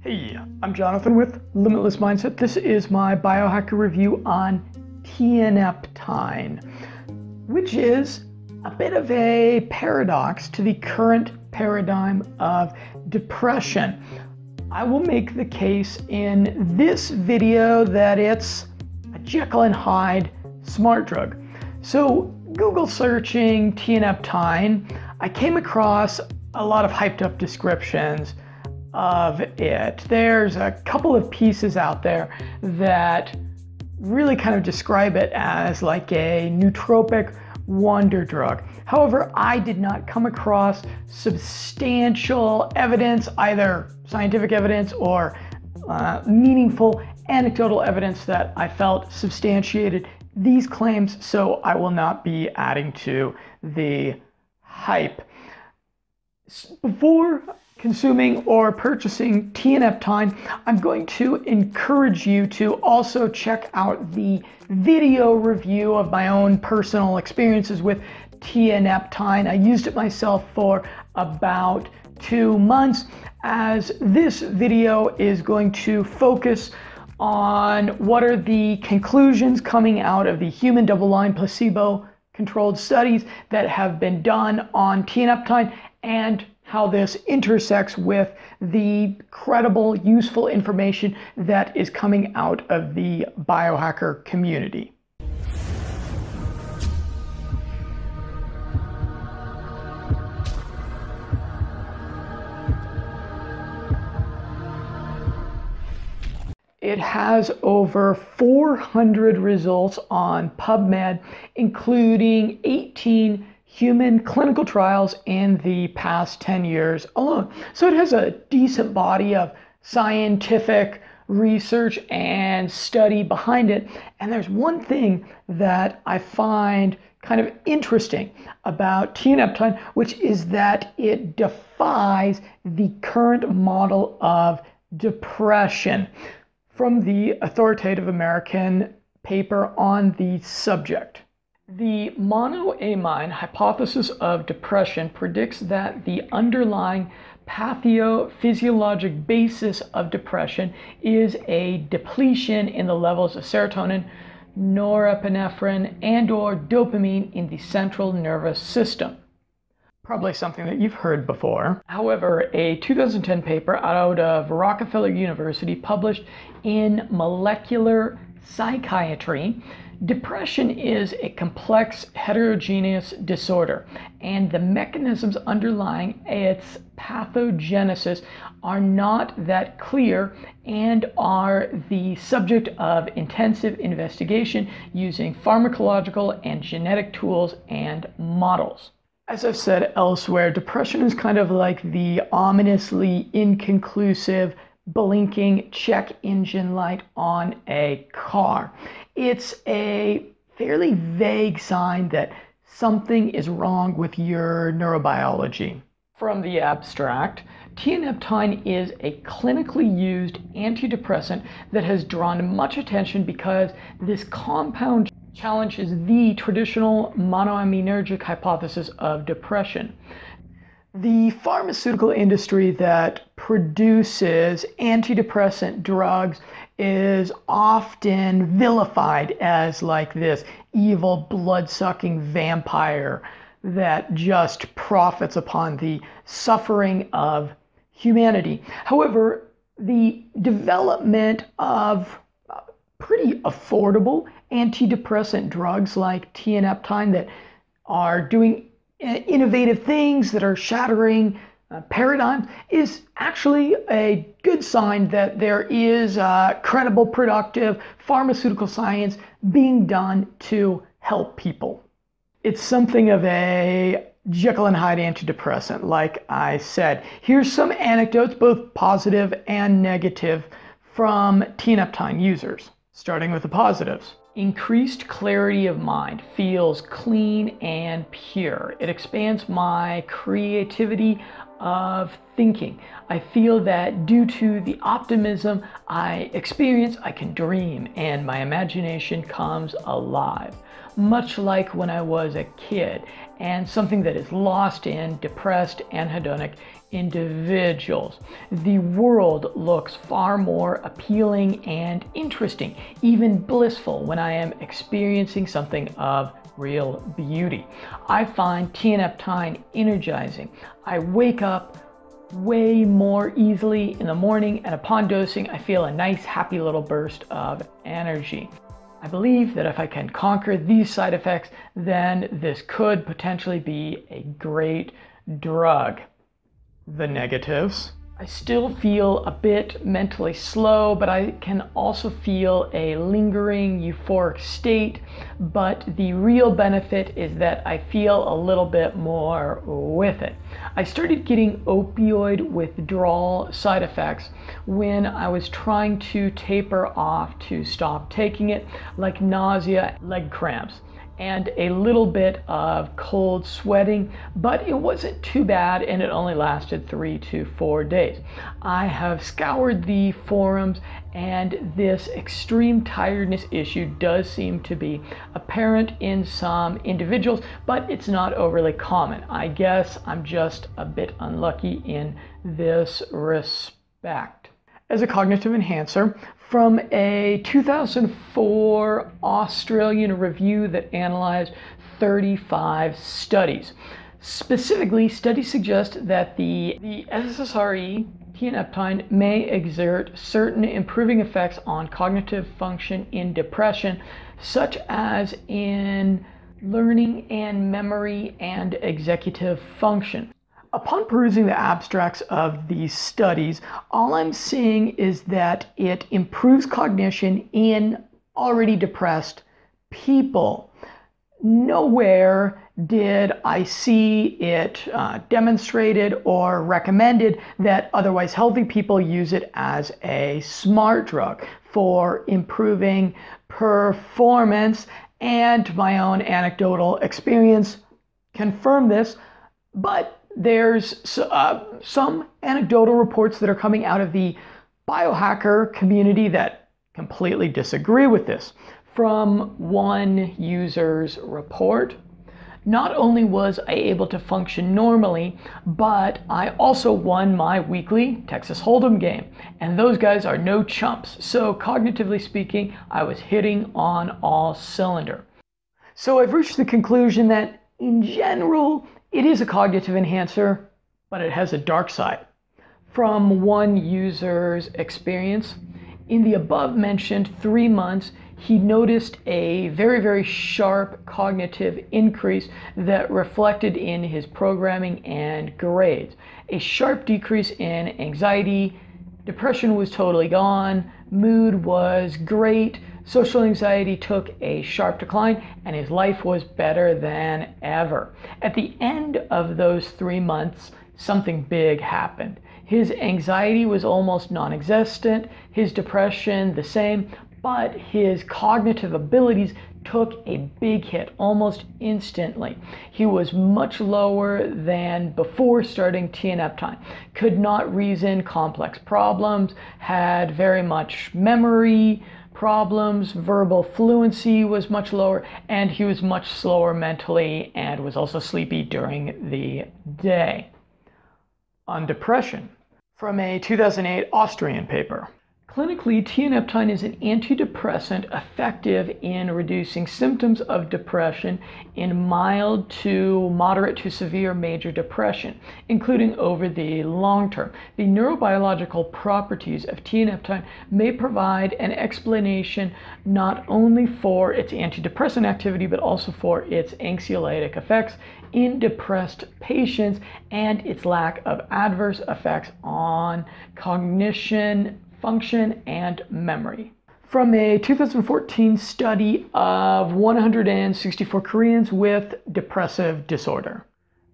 Hey, I'm Jonathan with Limitless Mindset. This is my biohacker review on tianeptine, which is a bit of a paradox to the current paradigm of depression. I will make the case in this video that it's a Jekyll and Hyde smart drug. So, Google searching tianeptine, I came across a lot of hyped up descriptions of it. There's a couple of pieces out there that really kind of describe it as like a nootropic wonder drug. However, I did not come across substantial evidence, either scientific evidence or uh, meaningful anecdotal evidence that I felt substantiated these claims, so I will not be adding to the hype. Before consuming or purchasing tianeptine, I'm going to encourage you to also check out the video review of my own personal experiences with tianeptine. I used it myself for about two months as this video is going to focus on what are the conclusions coming out of the human double-blind placebo controlled studies that have been done on tianeptine and how this intersects with the credible, useful information that is coming out of the biohacker community. It has over 400 results on PubMed, including 18 human clinical trials in the past 10 years alone. So it has a decent body of scientific research and study behind it. And there's one thing that I find kind of interesting about tianeptine, which is that it defies the current model of depression from the authoritative American paper on the subject. The monoamine hypothesis of depression predicts that the underlying pathophysiologic basis of depression is a depletion in the levels of serotonin, norepinephrine, and or dopamine in the central nervous system. Probably something that you've heard before. However, a 2010 paper out of Rockefeller University published in Molecular Psychiatry Depression is a complex heterogeneous disorder, and the mechanisms underlying its pathogenesis are not that clear and are the subject of intensive investigation using pharmacological and genetic tools and models. As I've said elsewhere, depression is kind of like the ominously inconclusive blinking check engine light on a car. It's a fairly vague sign that something is wrong with your neurobiology. From the abstract, tianeptine is a clinically used antidepressant that has drawn much attention because this compound challenges the traditional monoaminergic hypothesis of depression. The pharmaceutical industry that produces antidepressant drugs is often vilified as like this evil, blood sucking vampire that just profits upon the suffering of humanity. However, the development of uh, pretty affordable antidepressant drugs like tianeptine that are doing uh, innovative things that are shattering uh, paradigms is actually a good sign that there is uh, credible, productive pharmaceutical science being done to help people. It's something of a Jekyll and Hyde antidepressant, like I said. Here's some anecdotes, both positive and negative, from tianeptine users, starting with the positives. Increased clarity of mind feels clean and pure. It expands my creativity of thinking. I feel that due to the optimism I experience, I can dream and my imagination comes alive. Much like when I was a kid, and something that is lost in depressed anhedonic individuals. The world looks far more appealing and interesting, even blissful, when I am experiencing something of real beauty. I find tianeptine energizing. I wake up way more easily in the morning, and upon dosing, I feel a nice, happy little burst of energy. I believe that if I can conquer these side effects, then this could potentially be a great drug. The negatives. I still feel a bit mentally slow, but I can also feel a lingering euphoric state. But the real benefit is that I feel a little bit more with it. I started getting opioid withdrawal side effects when I was trying to taper off to stop taking it, like nausea, leg cramps and a little bit of cold sweating, but it wasn't too bad and it only lasted three to four days. I have scoured the forums and this extreme tiredness issue does seem to be apparent in some individuals, but it's not overly common. I guess I'm just a bit unlucky in this respect. As a cognitive enhancer, from a 2004 Australian review that analyzed 35 studies. Specifically, studies suggest that the, the SSRI tianeptine may exert certain improving effects on cognitive function in depression, such as in learning and memory and executive function. Upon perusing the abstracts of these studies, all I'm seeing is that it improves cognition in already depressed people. Nowhere did I see it uh, demonstrated or recommended that otherwise healthy people use it as a smart drug for improving performance. And my own anecdotal experience confirmed this, but there's uh, some anecdotal reports that are coming out of the biohacker community that completely disagree with this. From one user's report, not only was I able to function normally, but I also won my weekly Texas Hold'em game. And those guys are no chumps. So, cognitively speaking, I was hitting on all cylinder. So, I've reached the conclusion that in general, it is a cognitive enhancer, but it has a dark side. From one user's experience, in the above mentioned three months, he noticed a very, very sharp cognitive increase that reflected in his programming and grades. A sharp decrease in anxiety, depression was totally gone, mood was great, Social anxiety took a sharp decline and his life was better than ever. At the end of those three months, something big happened. His anxiety was almost non existent, his depression the same, but his cognitive abilities took a big hit almost instantly. He was much lower than before starting tianeptine, could not reason complex problems, had very much memory, problems, verbal fluency was much lower, and he was much slower mentally and was also sleepy during the day. On depression, from a 2008 Austrian paper. Clinically, tianeptine is an antidepressant effective in reducing symptoms of depression in mild to moderate to severe major depression, including over the long term. The neurobiological properties of tianeptine may provide an explanation not only for its antidepressant activity but also for its anxiolytic effects in depressed patients and its lack of adverse effects on cognition function, and memory. From a 2014 study of 164 Koreans with depressive disorder.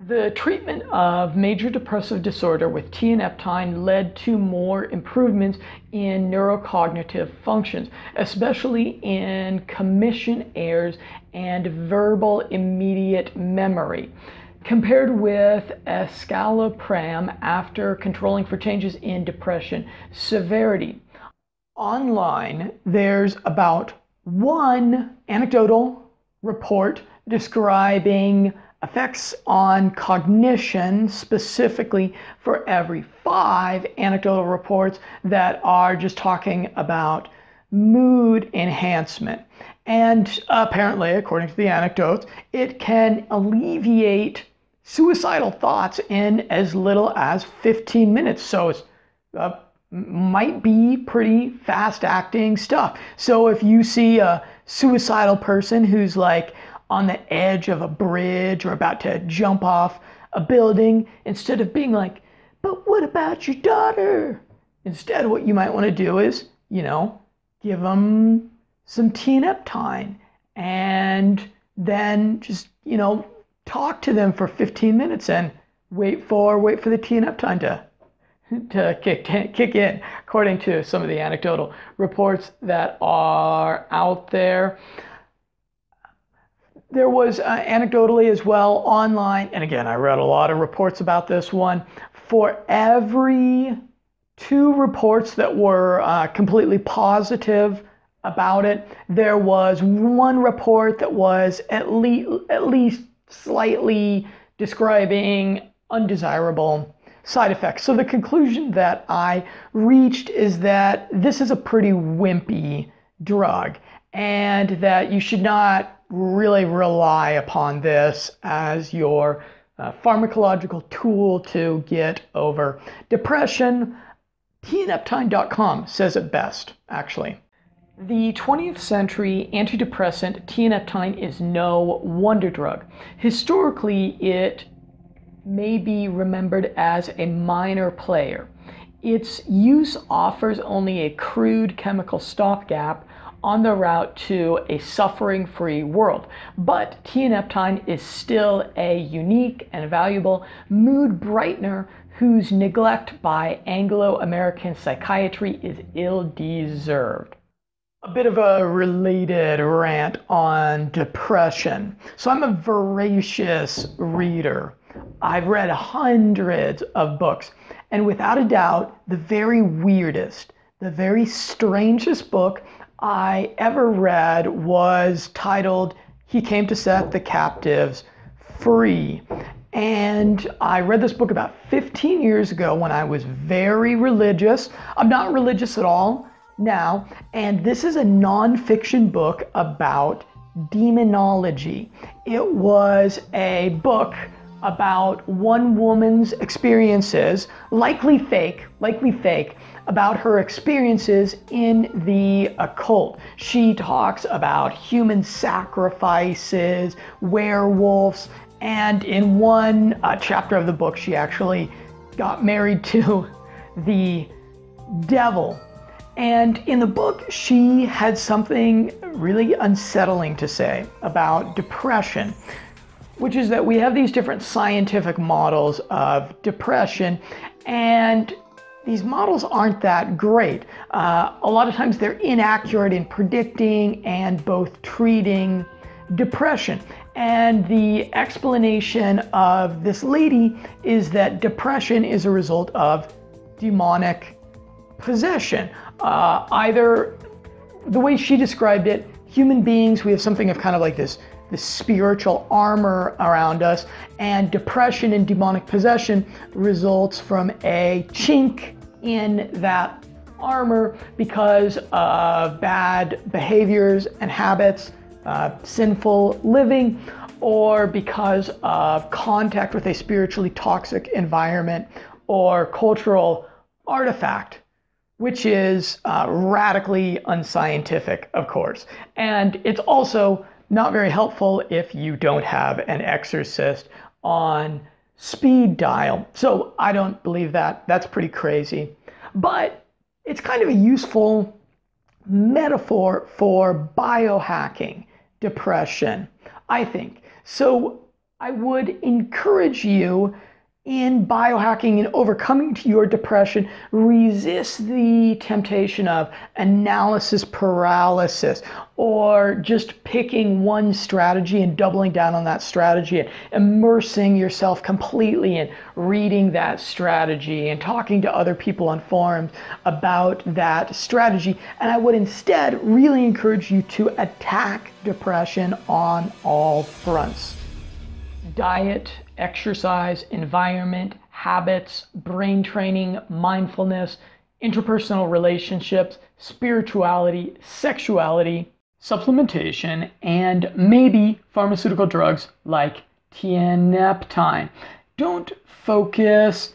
The treatment of major depressive disorder with tianeptine led to more improvements in neurocognitive functions, especially in commission errors and verbal immediate memory. Compared with escitalopram after controlling for changes in depression severity. Online, there's about one anecdotal report describing effects on cognition specifically for every five anecdotal reports that are just talking about mood enhancement. And apparently, according to the anecdotes, it can alleviate suicidal thoughts in as little as 15 minutes. So it uh, might be pretty fast acting stuff. So if you see a suicidal person who's like on the edge of a bridge or about to jump off a building, instead of being like, but what about your daughter? Instead, what you might want to do is, you know, give them some tianeptine and then just, you know, talk to them for 15 minutes and wait for wait for the tianeptine to to kick, kick in, according to some of the anecdotal reports that are out there. There was uh, anecdotally as well online, and again, I read a lot of reports about this one. For every two reports that were uh, completely positive about it, there was one report that was at least at least slightly describing undesirable side effects. So the conclusion that I reached is that this is a pretty wimpy drug and that you should not really rely upon this as your uh, pharmacological tool to get over depression. Tianeptine.com says it best, actually. The 20th century antidepressant tianeptine is no wonder drug. Historically, it may be remembered as a minor player. Its use offers only a crude chemical stopgap on the route to a suffering free world. But tianeptine is still a unique and valuable mood brightener whose neglect by Anglo American psychiatry is ill deserved a bit of a related rant on depression. So I'm a voracious reader. I've read hundreds of books, and without a doubt, the very weirdest, the very strangest book I ever read was titled He Came to Set the Captives Free. And I read this book about 15 years ago when I was very religious. I'm not religious at all now, and this is a nonfiction book about demonology. It was a book about one woman's experiences, likely fake, likely fake, about her experiences in the occult. She talks about human sacrifices, werewolves, and in one uh, chapter of the book, she actually got married to the devil and in the book, she had something really unsettling to say about depression, which is that we have these different scientific models of depression, and these models aren't that great. Uh, a lot of times they're inaccurate in predicting and both treating depression. And the explanation of this lady is that depression is a result of demonic possession. Uh, either the way she described it, human beings, we have something of kind of like this, this spiritual armor around us, and depression and demonic possession results from a chink in that armor because of bad behaviors and habits, uh, sinful living, or because of contact with a spiritually toxic environment or cultural artifact which is uh, radically unscientific, of course. And it's also not very helpful if you don't have an exorcist on speed dial. So I don't believe that. That's pretty crazy. But it's kind of a useful metaphor for biohacking depression, I think. So I would encourage you in biohacking and overcoming to your depression, resist the temptation of analysis paralysis or just picking one strategy and doubling down on that strategy and immersing yourself completely in reading that strategy and talking to other people on forums about that strategy. And I would instead really encourage you to attack depression on all fronts diet, exercise, environment, habits, brain training, mindfulness, interpersonal relationships, spirituality, sexuality, supplementation, and maybe pharmaceutical drugs like tianeptine. Don't focus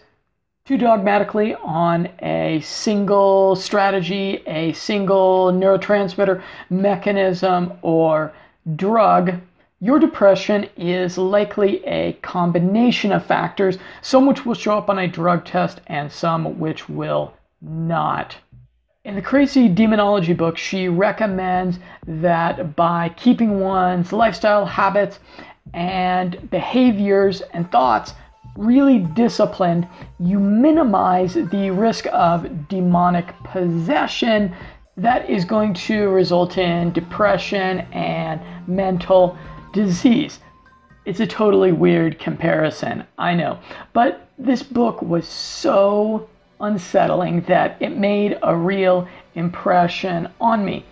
too dogmatically on a single strategy, a single neurotransmitter mechanism, or drug your depression is likely a combination of factors, some which will show up on a drug test and some which will not. In the Crazy Demonology book, she recommends that by keeping one's lifestyle habits and behaviors and thoughts really disciplined, you minimize the risk of demonic possession that is going to result in depression and mental disease. It's a totally weird comparison, I know. But this book was so unsettling that it made a real impression on me.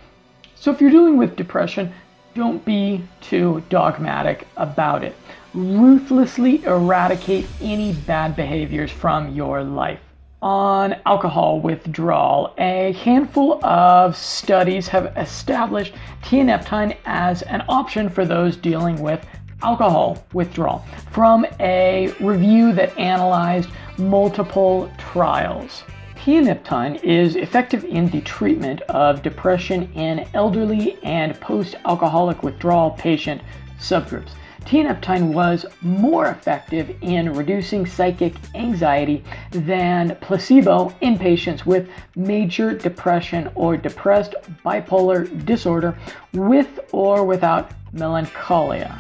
So if you're dealing with depression, don't be too dogmatic about it. Ruthlessly eradicate any bad behaviors from your life on alcohol withdrawal, a handful of studies have established tianeptine as an option for those dealing with alcohol withdrawal from a review that analyzed multiple trials. Tianeptine is effective in the treatment of depression in elderly and post alcoholic withdrawal patient subgroups. Tianeptine was more effective in reducing psychic anxiety than placebo in patients with major depression or depressed bipolar disorder with or without melancholia.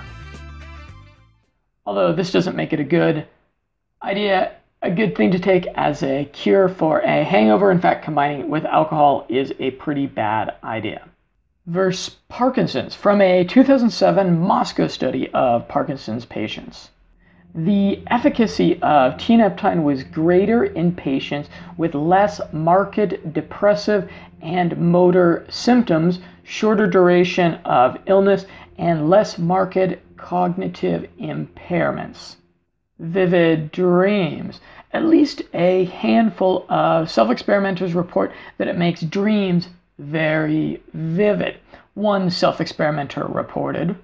Although this doesn't make it a good idea, a good thing to take as a cure for a hangover. In fact, combining it with alcohol is a pretty bad idea versus Parkinson's from a 2007 Moscow study of Parkinson's patients. The efficacy of tianeptine was greater in patients with less marked depressive and motor symptoms, shorter duration of illness, and less marked cognitive impairments. Vivid dreams. At least a handful of self experimenters report that it makes dreams very vivid. One self experimenter reported.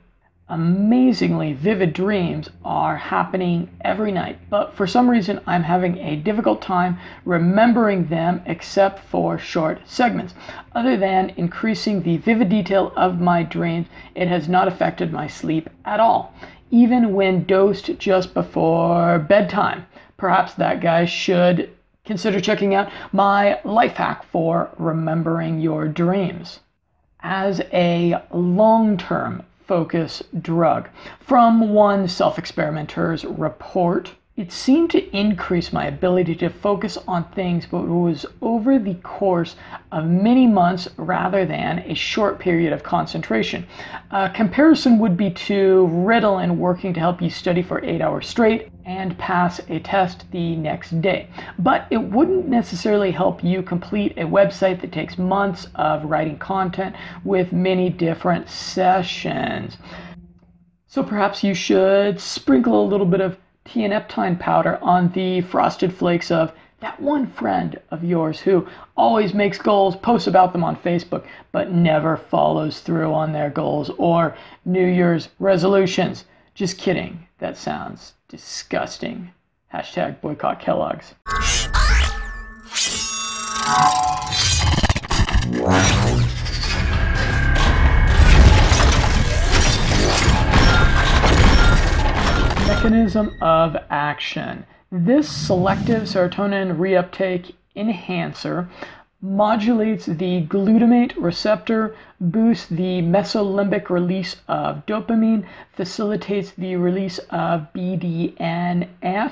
Amazingly vivid dreams are happening every night, but for some reason I'm having a difficult time remembering them except for short segments. Other than increasing the vivid detail of my dreams, it has not affected my sleep at all, even when dosed just before bedtime. Perhaps that guy should consider checking out my life hack for remembering your dreams as a long term focus drug. From one self experimenter's report, it seemed to increase my ability to focus on things, but it was over the course of many months rather than a short period of concentration. A comparison would be to Ritalin working to help you study for eight hours straight and pass a test the next day. But it wouldn't necessarily help you complete a website that takes months of writing content with many different sessions. So perhaps you should sprinkle a little bit of tianeptine powder on the frosted flakes of that one friend of yours who always makes goals, posts about them on Facebook, but never follows through on their goals or New Year's resolutions. Just kidding. That sounds disgusting. Hashtag boycott Kellogg's. Mechanism of action. This selective serotonin reuptake enhancer modulates the glutamate receptor, boosts the mesolimbic release of dopamine, facilitates the release of BDNF,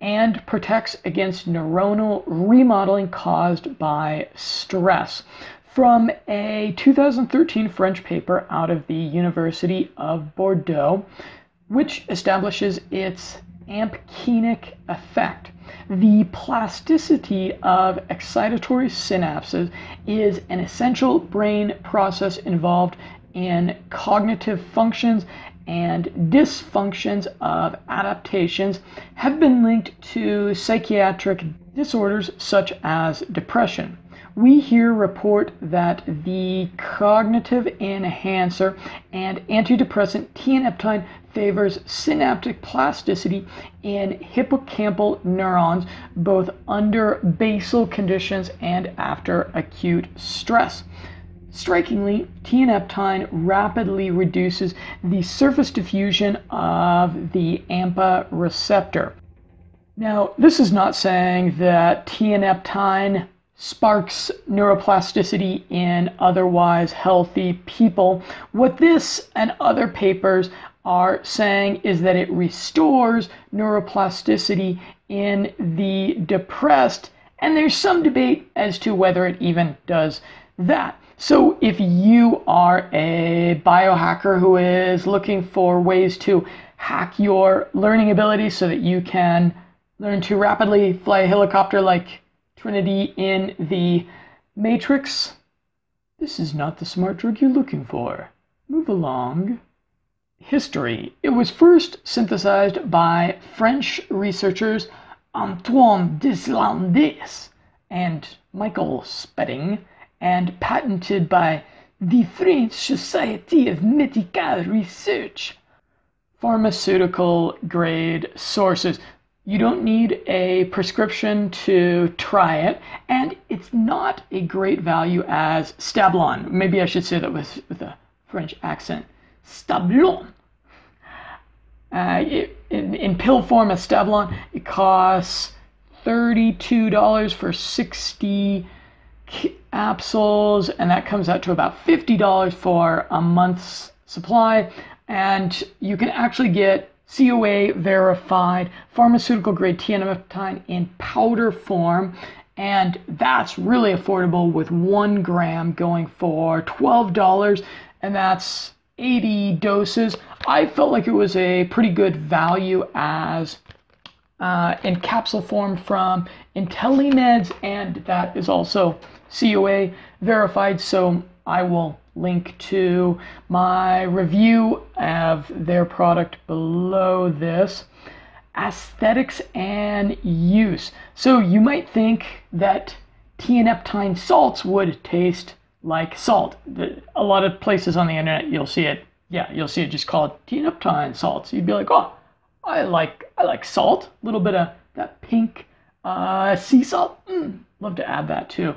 and protects against neuronal remodeling caused by stress. From a 2013 French paper out of the University of Bordeaux, which establishes its ampakinic effect. The plasticity of excitatory synapses is an essential brain process involved in cognitive functions and dysfunctions of adaptations have been linked to psychiatric disorders such as depression. We here report that the cognitive enhancer and antidepressant tianeptine favors synaptic plasticity in hippocampal neurons both under basal conditions and after acute stress. Strikingly, tianeptine rapidly reduces the surface diffusion of the AMPA receptor. Now, this is not saying that tianeptine sparks neuroplasticity in otherwise healthy people. What this and other papers are saying is that it restores neuroplasticity in the depressed, and there's some debate as to whether it even does that. So, if you are a biohacker who is looking for ways to hack your learning ability so that you can learn to rapidly fly a helicopter like Trinity in the Matrix, this is not the smart drug you're looking for. Move along. History. It was first synthesized by French researchers Antoine Deslandes and Michael Spedding and patented by the French Society of Medical Research. Pharmaceutical grade sources. You don't need a prescription to try it, and it's not a great value as Stablon. Maybe I should say that with, with a French accent. Stablon. Uh, in, in pill form, a Stablon, it costs $32 for 60 capsules, and that comes out to about $50 for a month's supply. And you can actually get COA verified pharmaceutical grade tianeptine in powder form. And that's really affordable with one gram going for $12. And that's 80 doses. I felt like it was a pretty good value as uh, in capsule form from IntelliMeds, and that is also COA verified. So I will link to my review of their product below this. Aesthetics and use. So you might think that tianeptine salts would taste like salt. A lot of places on the internet you'll see it. Yeah, you'll see it just called tianeptine salts. You'd be like, oh, I like I like salt. A little bit of that pink uh, sea salt. Mm, love to add that too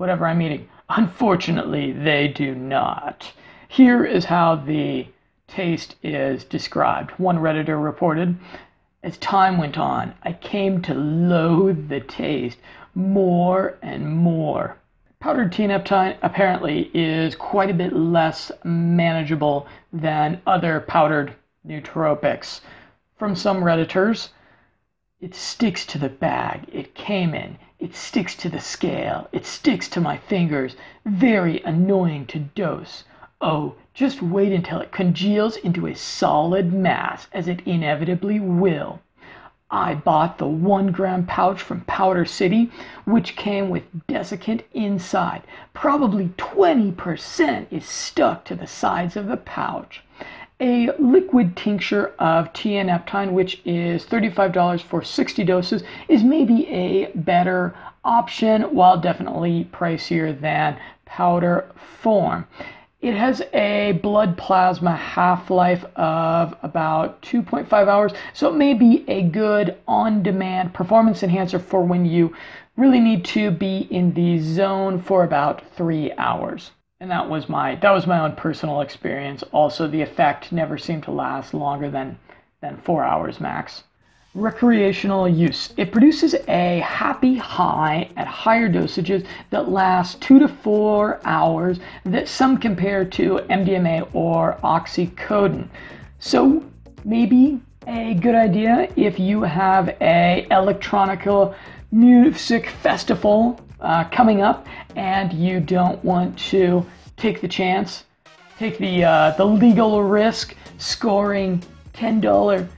whatever I'm eating. Unfortunately, they do not. Here is how the taste is described. One Redditor reported As time went on, I came to loathe the taste more and more. Powdered tianeptine apparently is quite a bit less manageable than other powdered nootropics. From some Redditors, it sticks to the bag it came in. It sticks to the scale. It sticks to my fingers. Very annoying to dose. Oh, just wait until it congeals into a solid mass, as it inevitably will. I bought the one gram pouch from Powder City, which came with desiccant inside. Probably 20% is stuck to the sides of the pouch a liquid tincture of tianeptine, which is $35 for 60 doses, is maybe a better option while definitely pricier than powder form. It has a blood plasma half life of about 2.5 hours, so it may be a good on demand performance enhancer for when you really need to be in the zone for about three hours and that was my that was my own personal experience. Also, the effect never seemed to last longer than than four hours max. Recreational use. It produces a happy high at higher dosages that last two to four hours that some compare to MDMA or oxycodone. So maybe a good idea if you have a electronica music festival uh, coming up and you don't want to take the chance, take the uh, the legal risk scoring $10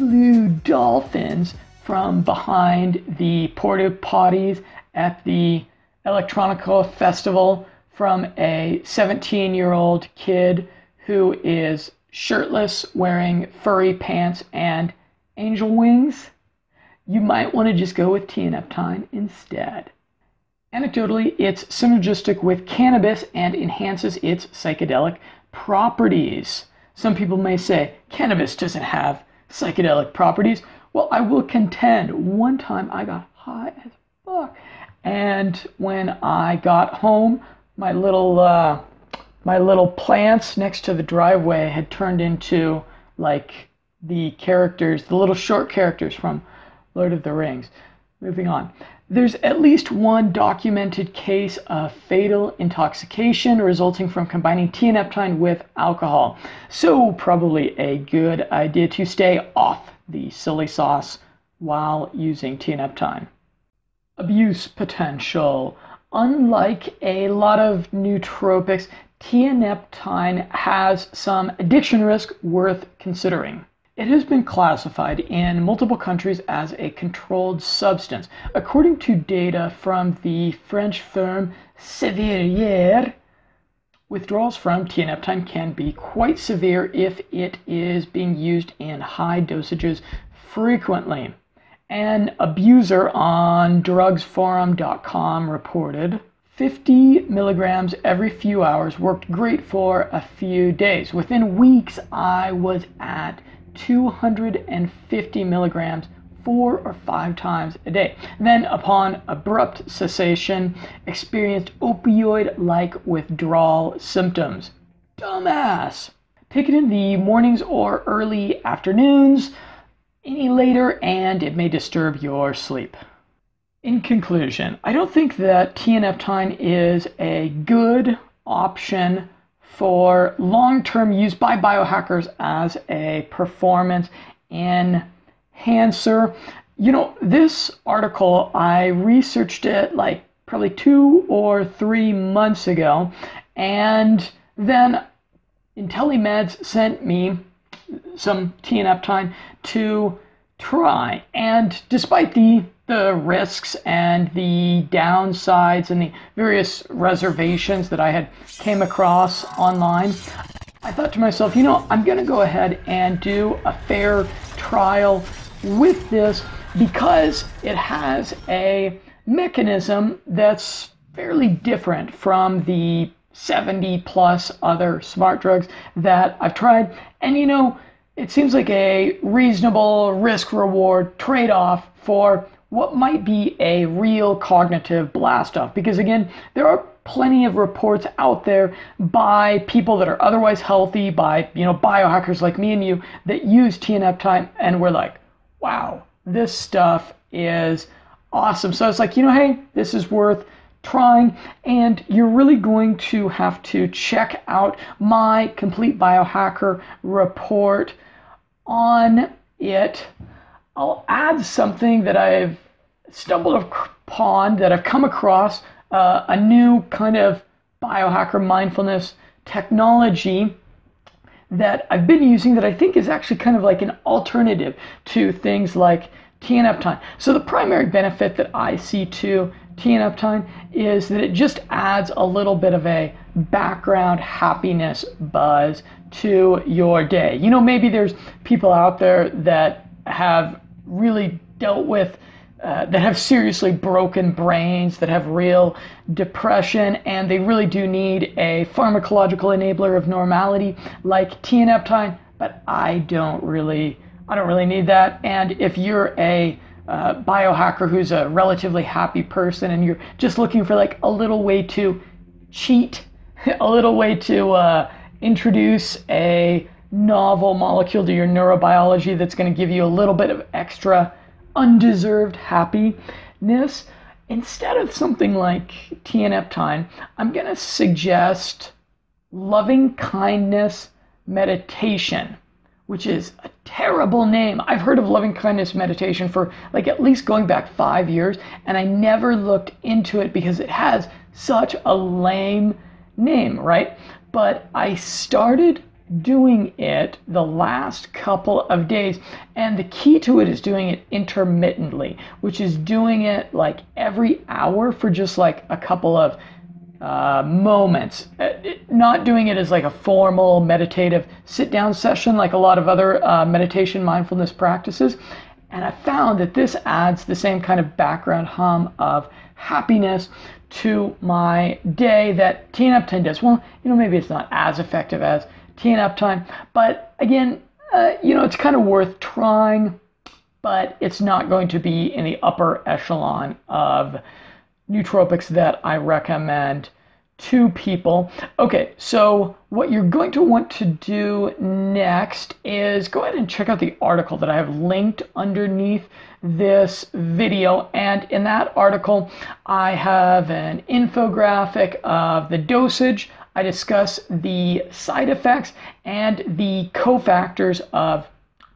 blue dolphins from behind the porta potties at the Electronica Festival from a 17 year old kid who is shirtless, wearing furry pants and angel wings, you might want to just go with tianeptine instead. Anecdotally, it's synergistic with cannabis and enhances its psychedelic properties. Some people may say cannabis doesn't have psychedelic properties. Well, I will contend one time I got high as fuck. And when I got home, my little uh, my little plants next to the driveway had turned into like the characters, the little short characters from Lord of the Rings. Moving on. There's at least one documented case of fatal intoxication resulting from combining tianeptine with alcohol. So, probably a good idea to stay off the silly sauce while using tianeptine. Abuse potential. Unlike a lot of nootropics, tianeptine has some addiction risk worth considering. It has been classified in multiple countries as a controlled substance. According to data from the French firm Servier, withdrawals from tianeptine can be quite severe if it is being used in high dosages frequently. An abuser on drugsforum.com reported 50 milligrams every few hours worked great for a few days. Within weeks, I was at 250 milligrams four or five times a day. Then, upon abrupt cessation, experienced opioid like withdrawal symptoms. Dumbass! Take it in the mornings or early afternoons, any later, and it may disturb your sleep. In conclusion, I don't think that tianeptine is a good option for long term use by biohackers as a performance enhancer. You know, this article, I researched it like probably two or three months ago, and then IntelliMeds sent me some tianeptine to try. And despite the the risks and the downsides and the various reservations that I had came across online, I thought to myself, you know, I'm going to go ahead and do a fair trial with this because it has a mechanism that's fairly different from the 70 plus other smart drugs that I've tried. And you know, it seems like a reasonable risk reward trade off for what might be a real cognitive blast off. Because again, there are plenty of reports out there by people that are otherwise healthy, by you know biohackers like me and you that use tianeptine, and we're like, wow, this stuff is awesome. So it's like, you know, hey, this is worth trying, and you're really going to have to check out my complete biohacker report on it. I'll add something that I've stumbled upon, that I've come across, uh, a new kind of biohacker mindfulness technology that I've been using that I think is actually kind of like an alternative to things like tianeptine. So the primary benefit that I see to tianeptine is that it just adds a little bit of a background happiness buzz to your day. You know, maybe there's people out there that have really dealt with uh, that have seriously broken brains, that have real depression, and they really do need a pharmacological enabler of normality like tianeptine. But I don't really, I don't really need that. And if you're a biohacker who's a relatively happy person and you're just looking for like a little way to cheat, a little way to uh, introduce a novel molecule to your neurobiology that's going to give you a little bit of extra undeserved happiness, instead of something like tianeptine, I'm going to suggest loving kindness meditation which is a terrible name. I've heard of loving kindness meditation for like at least going back five years, and I never looked into it because it has such a lame name, right? But I started doing it the last couple of days. And the key to it is doing it intermittently, which is doing it like every hour for just like a couple of uh, moments. Uh, not doing it as like a formal meditative sit down session like a lot of other uh, meditation mindfulness practices. And I found that this adds the same kind of background hum of happiness to my day that tianeptine does. Well, you know, maybe it's not as effective as tianeptine, but again, uh, you know, it's kind of worth trying, but it's not going to be in the upper echelon of nootropics that I recommend to people. Okay, so what you're going to want to do next is go ahead and check out the article that I have linked underneath this video. And in that article, I have an infographic of the dosage. I discuss the side effects and the cofactors of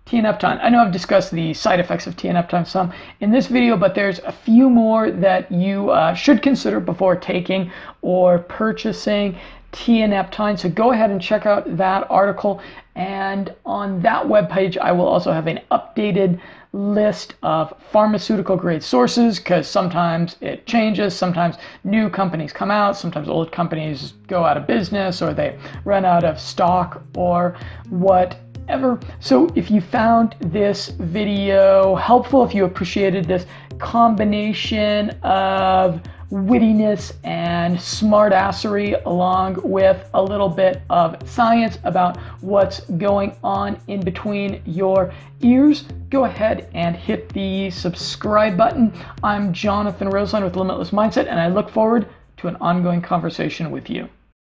TNF I know I've discussed the side effects of TNF some in this video, but there's a few more that you uh, should consider before taking or purchasing tianeptine. So go ahead and check out that article. And on that webpage, I will also have an updated list of pharmaceutical grade sources because sometimes it changes. Sometimes new companies come out, sometimes old companies go out of business or they run out of stock or what ever. So if you found this video helpful, if you appreciated this combination of wittiness and smartassery along with a little bit of science about what's going on in between your ears, go ahead and hit the subscribe button. I'm Jonathan Roseland with Limitless Mindset and I look forward to an ongoing conversation with you.